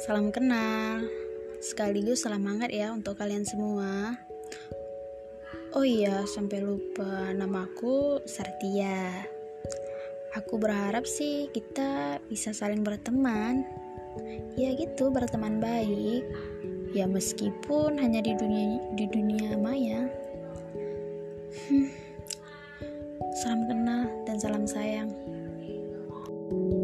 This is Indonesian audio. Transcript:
Salam kenal. Sekaligus salam hangat ya untuk kalian semua. Oh iya, sampai lupa namaku Sartia. Aku berharap sih kita bisa saling berteman. Ya gitu, berteman baik. Ya meskipun hanya di dunia di dunia maya. Hmm. Salam kenal dan salam sayang. thank you